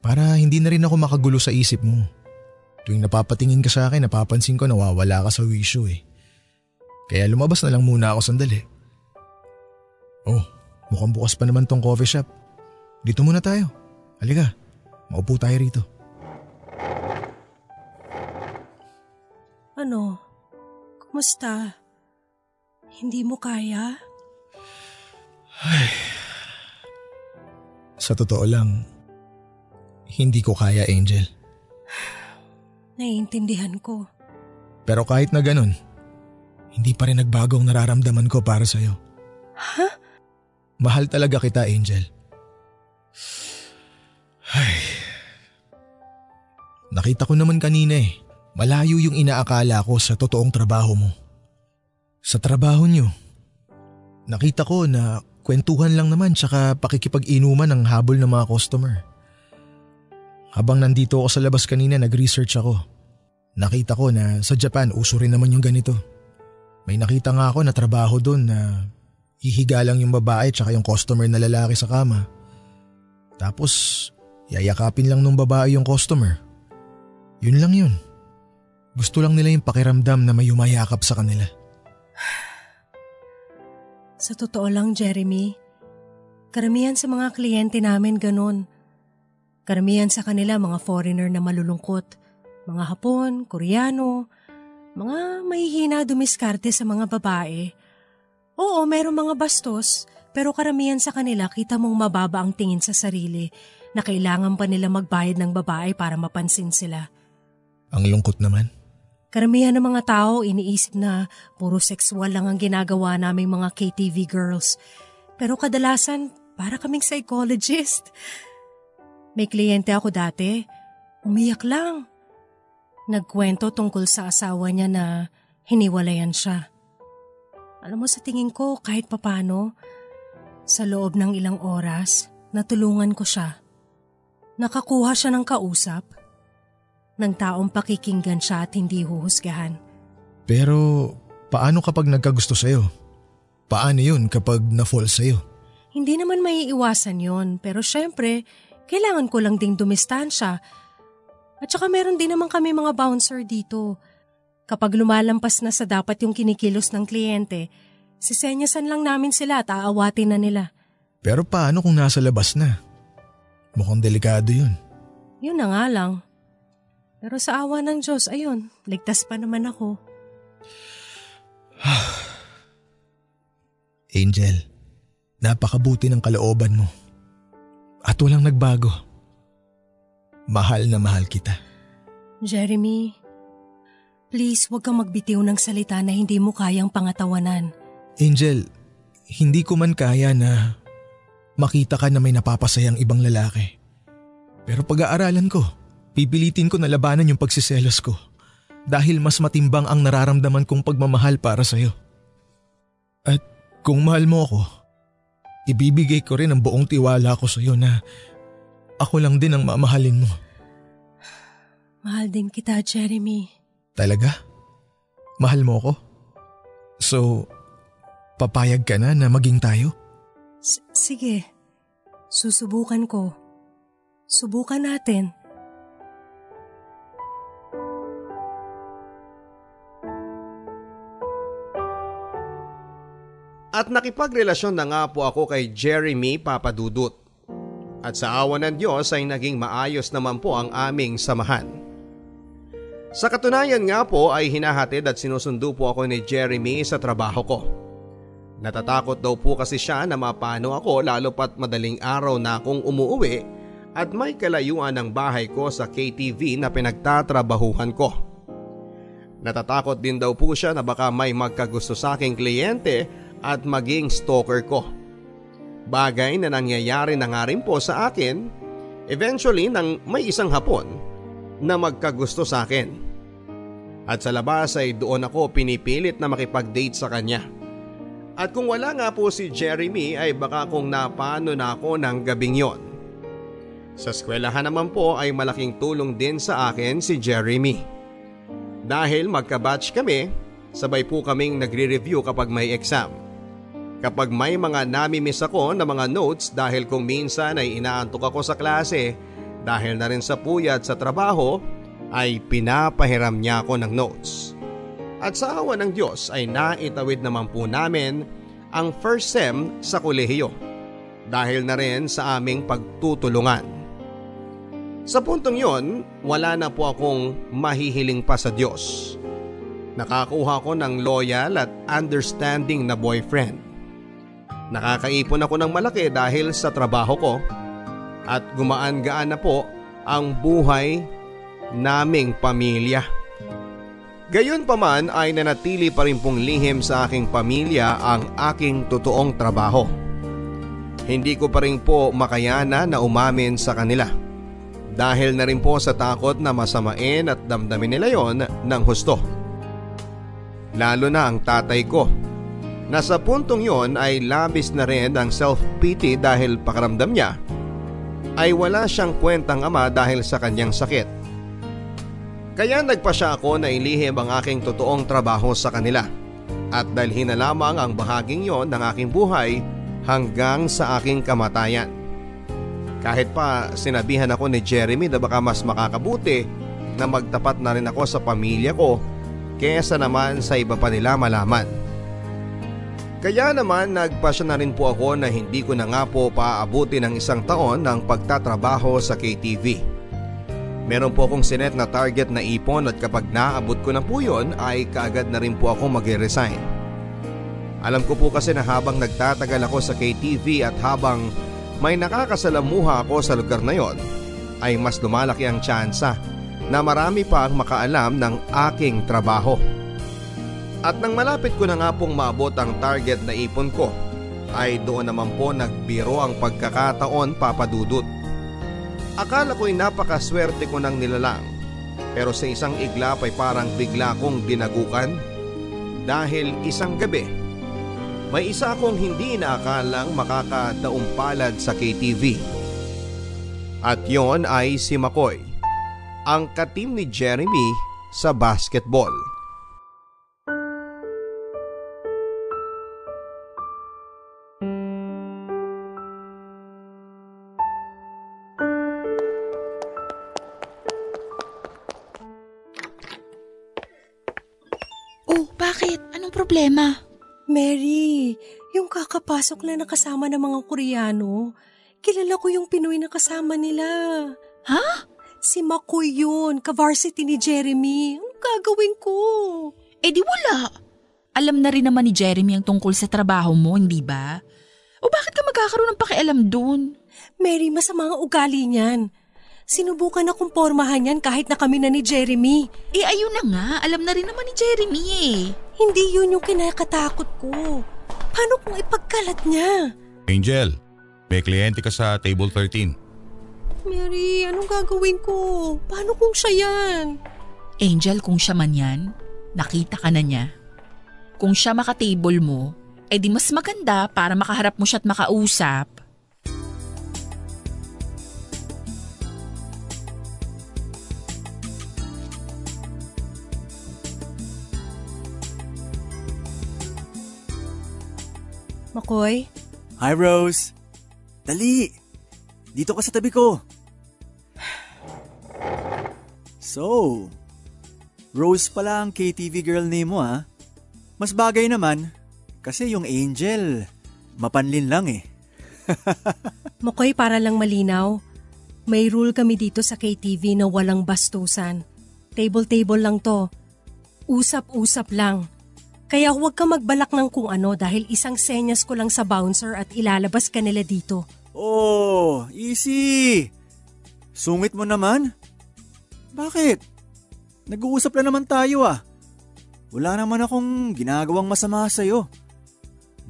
Para hindi na rin ako makagulo sa isip mo. Tuwing napapatingin ka sa akin, napapansin ko nawawala ka sa wisyo eh. Kaya lumabas na lang muna ako sandali. Oh, mukhang bukas pa naman tong coffee shop. Dito muna tayo. Halika, maupo tayo rito. Ano? Kumusta? Hindi mo kaya? Sa totoo lang, hindi ko kaya Angel. Naiintindihan ko. Pero kahit na ganun, hindi pa rin nagbago ang nararamdaman ko para sa'yo. Ha? Mahal talaga kita, Angel. Ay. Nakita ko naman kanina eh, malayo yung inaakala ko sa totoong trabaho mo. Sa trabaho niyo, nakita ko na kwentuhan lang naman tsaka pakikipag-inuman ng habol ng mga customer. Habang nandito ako sa labas kanina nag-research ako. Nakita ko na sa Japan uso rin naman yung ganito. May nakita nga ako na trabaho doon na hihiga lang yung babae tsaka yung customer na lalaki sa kama. Tapos yayakapin lang ng babae yung customer. Yun lang yun. Gusto lang nila yung pakiramdam na may umayakap sa kanila. Sa totoo lang, Jeremy, karamihan sa mga kliyente namin ganun. Karamihan sa kanila mga foreigner na malulungkot. Mga Hapon, Koreano, mga mahihina dumiskarte sa mga babae. Oo, merong mga bastos, pero karamihan sa kanila kita mong mababa ang tingin sa sarili na kailangan pa nila magbayad ng babae para mapansin sila. Ang lungkot naman. Karamihan ng mga tao iniisip na puro sexual lang ang ginagawa naming mga KTV girls. Pero kadalasan, para kaming psychologist. May kliyente ako dati, umiyak lang. Nagkwento tungkol sa asawa niya na hiniwalayan siya. Alam mo sa tingin ko kahit papano, sa loob ng ilang oras, natulungan ko siya. Nakakuha siya ng kausap ng taong pakikinggan siya at hindi huhusgahan. Pero paano kapag nagkagusto sa'yo? Paano yun kapag na-fall sa'yo? Hindi naman may iwasan yon pero syempre, kailangan ko lang ding dumistansya. At saka meron din naman kami mga bouncer dito. Kapag lumalampas na sa dapat yung kinikilos ng kliyente, sisenyasan lang namin sila at aawatin na nila. Pero paano kung nasa labas na? Mukhang delikado yun. Yun na nga lang. Pero sa awa ng Diyos, ayun, ligtas pa naman ako. Angel, napakabuti ng kalooban mo. At walang nagbago. Mahal na mahal kita. Jeremy, please huwag kang magbitiw ng salita na hindi mo kayang pangatawanan. Angel, hindi ko man kaya na makita ka na may napapasayang ibang lalaki. Pero pag-aaralan ko, Pipilitin ko na labanan yung pagsiselos ko dahil mas matimbang ang nararamdaman kong pagmamahal para sa'yo. At kung mahal mo ako, ibibigay ko rin ang buong tiwala ko sa'yo na ako lang din ang mamahalin mo. Mahal din kita, Jeremy. Talaga? Mahal mo ako? So, papayag ka na na maging tayo? S- sige, susubukan ko. Subukan natin. At nakipagrelasyon na nga po ako kay Jeremy Papadudut. At sa awa ng Diyos ay naging maayos naman po ang aming samahan. Sa katunayan nga po ay hinahatid at sinusundo po ako ni Jeremy sa trabaho ko. Natatakot daw po kasi siya na mapano ako lalo pat madaling araw na akong umuuwi at may kalayuan ng bahay ko sa KTV na pinagtatrabahuhan ko. Natatakot din daw po siya na baka may magkagusto sa aking kliyente at maging stalker ko. Bagay na nangyayari na nga rin po sa akin eventually nang may isang hapon na magkagusto sa akin. At sa labas ay doon ako pinipilit na makipag-date sa kanya. At kung wala nga po si Jeremy ay baka kung napano na ako ng gabing yon. Sa eskwelahan naman po ay malaking tulong din sa akin si Jeremy. Dahil magka-batch kami, sabay po kaming nagre-review kapag may exam. Kapag may mga namimiss ako na mga notes dahil kung minsan ay inaantok ako sa klase dahil na rin sa puyat sa trabaho ay pinapahiram niya ako ng notes. At sa awa ng Diyos ay naitawid naman po namin ang first sem sa kolehiyo dahil na rin sa aming pagtutulungan. Sa puntong yon, wala na po akong mahihiling pa sa Diyos. Nakakuha ko ng loyal at understanding na boyfriend Nakakaipon ako ng malaki dahil sa trabaho ko at gumaan-gaan na po ang buhay naming pamilya. Gayon pa man ay nanatili pa rin pong lihim sa aking pamilya ang aking totoong trabaho. Hindi ko pa rin po makayana na umamin sa kanila. Dahil na rin po sa takot na masamain at damdamin nila yon ng husto. Lalo na ang tatay ko Nasa puntong yon ay labis na rin ang self-pity dahil pakaramdam niya ay wala siyang kwentang ama dahil sa kanyang sakit. Kaya nagpa siya ako na ilihim ang aking totoong trabaho sa kanila at dalhin na lamang ang bahaging yon ng aking buhay hanggang sa aking kamatayan. Kahit pa sinabihan ako ni Jeremy na baka mas makakabuti na magtapat na rin ako sa pamilya ko kesa naman sa iba pa nila malaman. Kaya naman nagpasya na rin po ako na hindi ko na nga po paaabuti ng isang taon ng pagtatrabaho sa KTV. Meron po akong sinet na target na ipon at kapag naabot ko na po yun ay kaagad na rin po ako mag-resign. Alam ko po kasi na habang nagtatagal ako sa KTV at habang may nakakasalamuha ako sa lugar na yon ay mas lumalaki ang tsansa na marami pa ang makaalam ng aking trabaho. At nang malapit ko na nga pong maabot ang target na ipon ko, ay doon naman po nagbiro ang pagkakataon papadudot. Akala ko'y napakaswerte ko ng nilalang, pero sa isang iglap ay parang bigla kong dinagukan. Dahil isang gabi, may isa akong hindi inaakalang makakadaumpalad sa KTV. At yon ay si Makoy, ang katim ni Jeremy sa basketball. Problema? Mary, yung kakapasok lang na kasama ng mga Koreano, kilala ko yung Pinoy na kasama nila. Ha? Si Makoy yun, ka-varsity ni Jeremy. Ang gagawin ko? Eh di wala. Alam na rin naman ni Jeremy ang tungkol sa trabaho mo, hindi ba? O bakit ka magkakaroon ng pakialam doon? Mary, masama ang ugali niyan. Sinubukan na kong pormahan yan kahit na kami na ni Jeremy. Eh ayun na nga, alam na rin naman ni Jeremy eh. Hindi yun yung kinakatakot ko. Paano kung ipagkalat niya? Angel, may kliyente ka sa table 13. Mary, anong gagawin ko? Paano kung siya yan? Angel, kung siya man yan, nakita ka na niya. Kung siya makatable mo, eh di mas maganda para makaharap mo siya at makausap. Makoy? Hi, Rose. Dali. Dito ka sa tabi ko. So, Rose pala ang KTV girl name mo ha. Mas bagay naman kasi yung Angel, mapanlin lang eh. Makoy, para lang malinaw. May rule kami dito sa KTV na walang bastusan. Table-table lang to. Usap-usap lang. Kaya huwag ka magbalak ng kung ano dahil isang senyas ko lang sa bouncer at ilalabas ka nila dito. Oh, easy. Sungit mo naman. Bakit? Nag-uusap na naman tayo ah. Wala naman akong ginagawang masama sa'yo.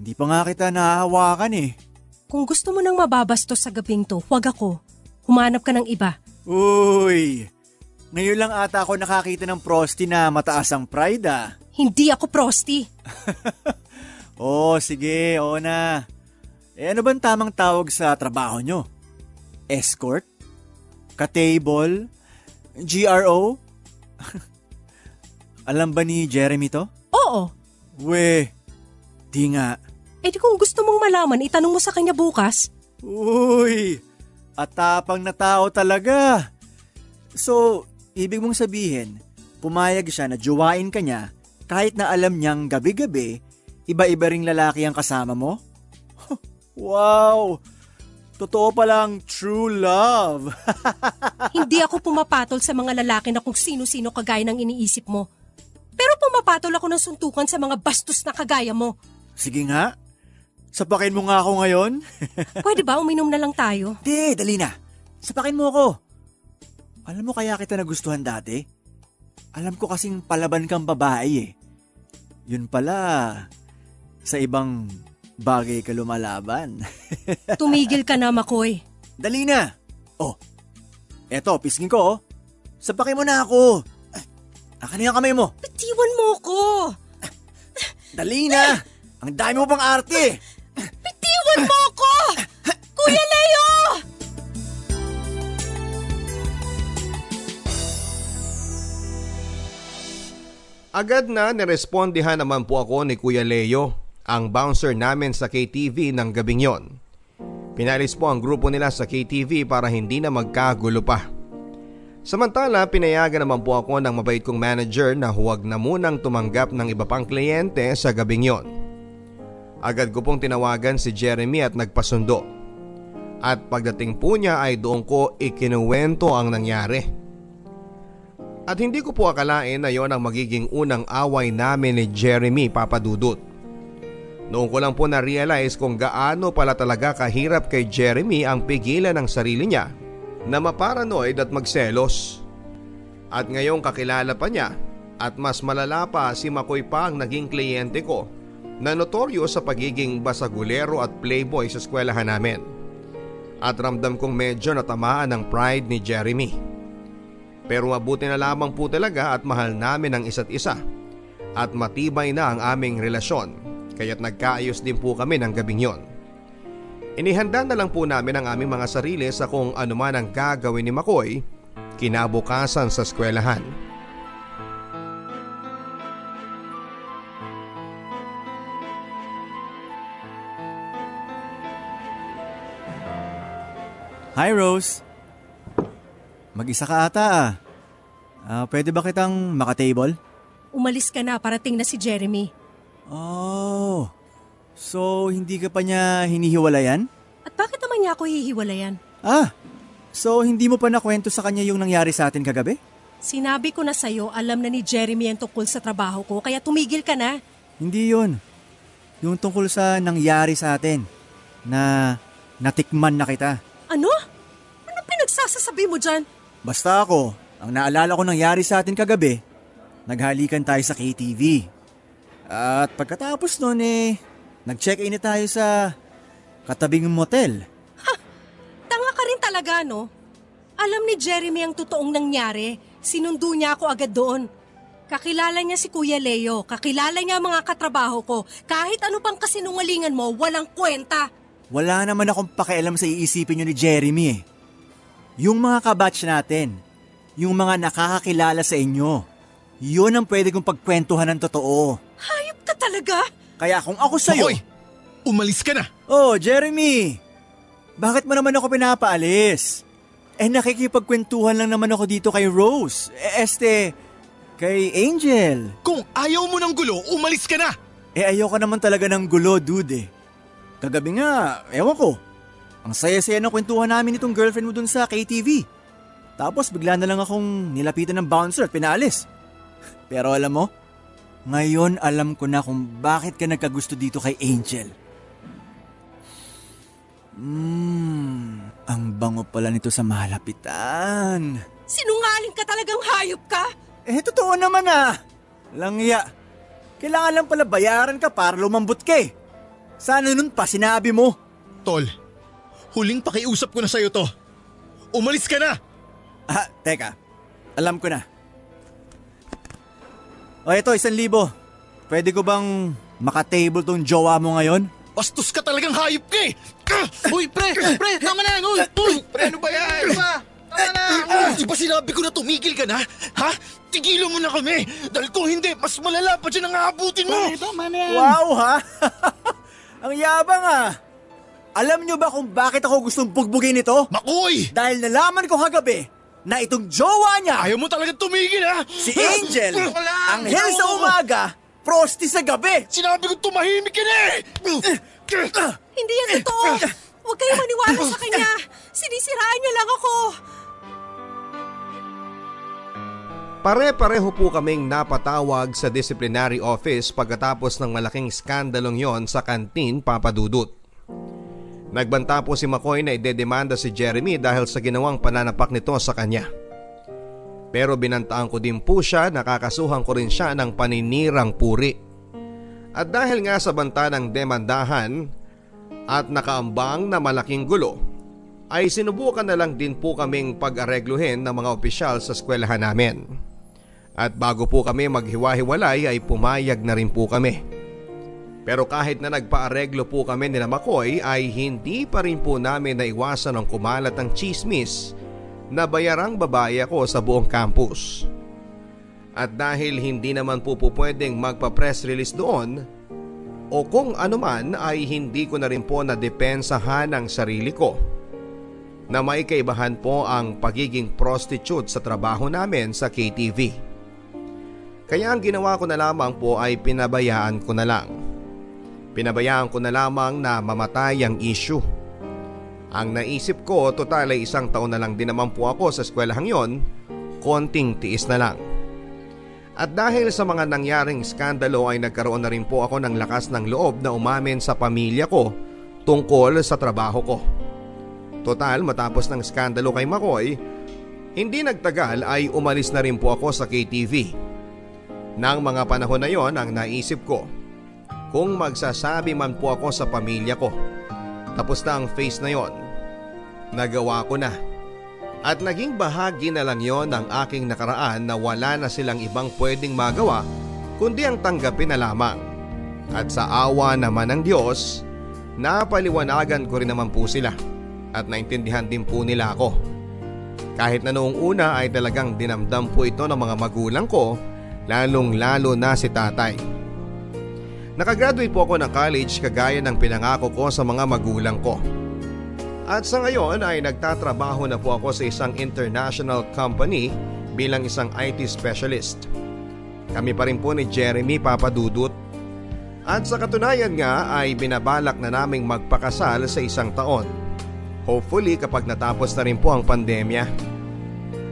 Hindi pa nga kita nahahawakan eh. Kung gusto mo nang mababastos sa gabing to, huwag ako. Humanap ka ng iba. Uy, ngayon lang ata ako nakakita ng prosti na mataas ang pride ah. Hindi ako prosti. Oh, sige, oo na. Eh ano bang tamang tawag sa trabaho nyo? Escort? Ka-table? GRO? Alam ba ni Jeremy to? Oo. We, di nga. Eh di kung gusto mong malaman, itanong mo sa kanya bukas. Uy, atapang na tao talaga. So, ibig mong sabihin, pumayag siya na juwain ka niya kahit na alam niyang gabi-gabi, iba-iba ring lalaki ang kasama mo? wow! Totoo palang true love. Hindi ako pumapatol sa mga lalaki na kung sino-sino kagaya ng iniisip mo. Pero pumapatol ako ng suntukan sa mga bastos na kagaya mo. Sige nga. Sapakin mo nga ako ngayon. Pwede ba uminom na lang tayo? Di, dali na. Sapakin mo ako. Alam mo kaya kita nagustuhan dati? Alam ko kasing palaban kang babae eh. Yun pala, sa ibang bagay ka lumalaban. Tumigil ka na, Makoy. Dali na. Oh, eto, pisngin ko oh. Sapakin mo na ako. Akin na yung kamay mo. Bitiwan mo ko. Dali na. Ang dami mo pang arte! Agad na nirespondihan naman po ako ni Kuya Leo, ang bouncer namin sa KTV ng gabing yon. Pinalis po ang grupo nila sa KTV para hindi na magkagulo pa. Samantala, pinayagan naman po ako ng mabait kong manager na huwag na munang tumanggap ng iba pang kliyente sa gabing yon. Agad ko pong tinawagan si Jeremy at nagpasundo. At pagdating po niya ay doon ko ikinuwento ang nangyari. At hindi ko po akalain na yon ang magiging unang away namin ni Jeremy Papadudut. Noon ko lang po na-realize kung gaano pala talaga kahirap kay Jeremy ang pigilan ng sarili niya na maparanoid at magselos. At ngayong kakilala pa niya at mas malala pa si Makoy pa ang naging kliyente ko na notoryo sa pagiging basagulero at playboy sa eskwelahan namin. At ramdam kong medyo natamaan ng pride ni Jeremy. Pero mabuti na lamang po talaga at mahal namin ang isa't isa. At matibay na ang aming relasyon kaya't nagkaayos din po kami ng gabing yon. Inihanda na lang po namin ang aming mga sarili sa kung ano man ang gagawin ni Makoy kinabukasan sa eskwelahan. Hi, Rose. Mag-isa ka ata ah. Ah, pwede ba kitang makatable? Umalis ka na, parating na si Jeremy. Oh, so hindi ka pa niya hinihiwalayan? At bakit naman niya ako hihiwalayan? Ah, so hindi mo pa nakwento sa kanya yung nangyari sa atin kagabi? Sinabi ko na sa'yo, alam na ni Jeremy ang tungkol sa trabaho ko, kaya tumigil ka na. Hindi yun. Yung tungkol sa nangyari sa atin na natikman na kita. Ano? Ano pinagsasasabi mo dyan? Basta ako, ang naalala ko nangyari sa atin kagabi, naghalikan tayo sa KTV. At pagkatapos nun eh, nag-check-in na tayo sa katabing motel. Tanga ka rin talaga, no? Alam ni Jeremy ang totoong nangyari. Sinundo niya ako agad doon. Kakilala niya si Kuya Leo, kakilala niya mga katrabaho ko. Kahit ano pang kasinungalingan mo, walang kwenta. Wala naman akong pakialam sa iisipin nyo ni Jeremy eh. Yung mga kabatch natin, yung mga nakakakilala sa inyo, yun ang pwede kong pagkwentuhan ng totoo. Hayop ka talaga? Kaya kung ako sa'yo... Makoy, umalis ka na. Oh, Jeremy! Bakit mo naman ako pinapaalis? Eh nakikipagkwentuhan lang naman ako dito kay Rose. Eh, este, kay Angel. Kung ayaw mo ng gulo, umalis ka na. Eh ayoko naman talaga ng gulo, dude eh. Kagabi nga, ewan ko. Ang saya-saya ng kwentuhan namin itong girlfriend mo dun sa KTV. Tapos bigla na lang akong nilapitan ng bouncer at pinaalis. Pero alam mo, ngayon alam ko na kung bakit ka nagkagusto dito kay Angel. Mmm, ang bango pala nito sa malapitan. Sinungaling ka talagang hayop ka? Eh, totoo naman ah. Langya. Kailangan lang pala bayaran ka para lumambot ka eh. Sana nun pa sinabi mo. Tol, huling pakiusap ko na sa'yo to. Umalis ka na. Ah, teka. Alam ko na. O ito, isang libo. Pwede ko bang makatable tong jowa mo ngayon? Bastos ka talagang hayop ka eh. Uy, pre! Pre! Tama na yan! Uy! Uy! Pre, ano ba yan? Ano ba? Tama na! Ah, di ba sinabi ko na tumigil ka na? Ha? Tigilan mo na kami. Dahil kung hindi, mas malala pa dyan ang aabutin mo. Pre, tama na yan! Wow ha! Ang yabang ah! Alam nyo ba kung bakit ako gustong bugbugin ito? Makoy! Dahil nalaman ko kagabi na itong jowa niya, Ayaw mo talaga tumigil ha? si Angel, anghel sa umaga, prosti sa gabi. Sinabi ko tumahimik ka na eh! Hindi yan totoo. Huwag kayong maniwala sa kanya. Sinisiraan niya lang ako. Pare-pareho po kaming napatawag sa disciplinary office pagkatapos ng malaking skandalong yon sa kantin papadudot. Nagbanta po si McCoy na idedemanda si Jeremy dahil sa ginawang pananapak nito sa kanya. Pero binantaan ko din po siya nakakasuhan ko rin siya ng paninirang puri. At dahil nga sa banta ng demandahan at nakaambang na malaking gulo, ay sinubukan na lang din po kaming pag-aregluhin ng mga opisyal sa eskwelahan namin. At bago po kami maghiwa-hiwalay ay pumayag na rin po kami. Pero kahit na nagpaareglo po kami ni Makoy ay hindi pa rin po namin naiwasan ang kumalat ang chismis na bayarang babae ako sa buong campus. At dahil hindi naman po po pwedeng magpa-press release doon, o kung anuman ay hindi ko na rin po nadepensahan ang sarili ko. Na may kaibahan po ang pagiging prostitute sa trabaho namin sa KTV. Kaya ang ginawa ko na lamang po ay pinabayaan ko na lang. Pinabayaan ko na lamang na mamatay ang issue. Ang naisip ko, total ay isang taon na lang din naman po ako sa eskwelahang yon, konting tiis na lang. At dahil sa mga nangyaring skandalo ay nagkaroon na rin po ako ng lakas ng loob na umamin sa pamilya ko tungkol sa trabaho ko. Total matapos ng skandalo kay Makoy, hindi nagtagal ay umalis na rin po ako sa KTV. Nang mga panahon na yon ang naisip ko, kung magsasabi man po ako sa pamilya ko, tapos na ang face na yon, nagawa ko na. At naging bahagi na lang yon ng aking nakaraan na wala na silang ibang pwedeng magawa kundi ang tanggapin na lamang. At sa awa naman ng Diyos, napaliwanagan ko rin naman po sila at naintindihan din po nila ako. Kahit na noong una ay talagang dinamdam po ito ng mga magulang ko, lalong lalo na si tatay. Nakagraduate po ako ng college kagaya ng pinangako ko sa mga magulang ko. At sa ngayon ay nagtatrabaho na po ako sa isang international company bilang isang IT specialist. Kami pa rin po ni Jeremy Papadudut. At sa katunayan nga ay binabalak na naming magpakasal sa isang taon. Hopefully kapag natapos na rin po ang pandemya.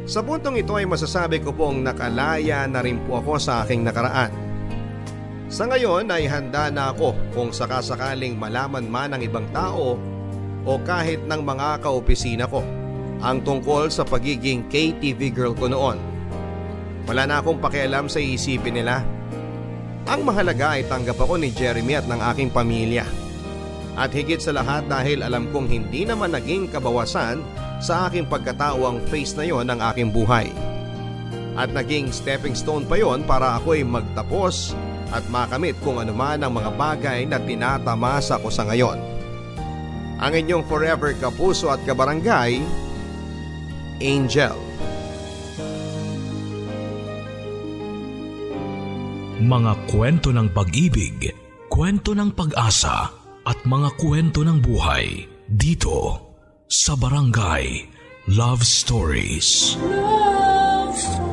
Sa puntong ito ay masasabi ko pong nakalaya na rin po ako sa aking nakaraan. Sa ngayon ay handa na ako kung sakasakaling malaman man ng ibang tao o kahit ng mga kaopisina ko ang tungkol sa pagiging KTV girl ko noon. Wala na akong pakialam sa isipin nila. Ang mahalaga ay tanggap ako ni Jeremy at ng aking pamilya. At higit sa lahat dahil alam kong hindi naman naging kabawasan sa aking pagkatao ang face na yon ng aking buhay. At naging stepping stone pa yon para ako'y magtapos at makamit kung anuman ang mga bagay na tinatamasa ko sa ngayon ang inyong forever kapuso at kabarangay, Angel. Mga kwento ng pag-ibig, kwento ng pag-asa at mga kwento ng buhay dito sa Barangay Love Stories. Love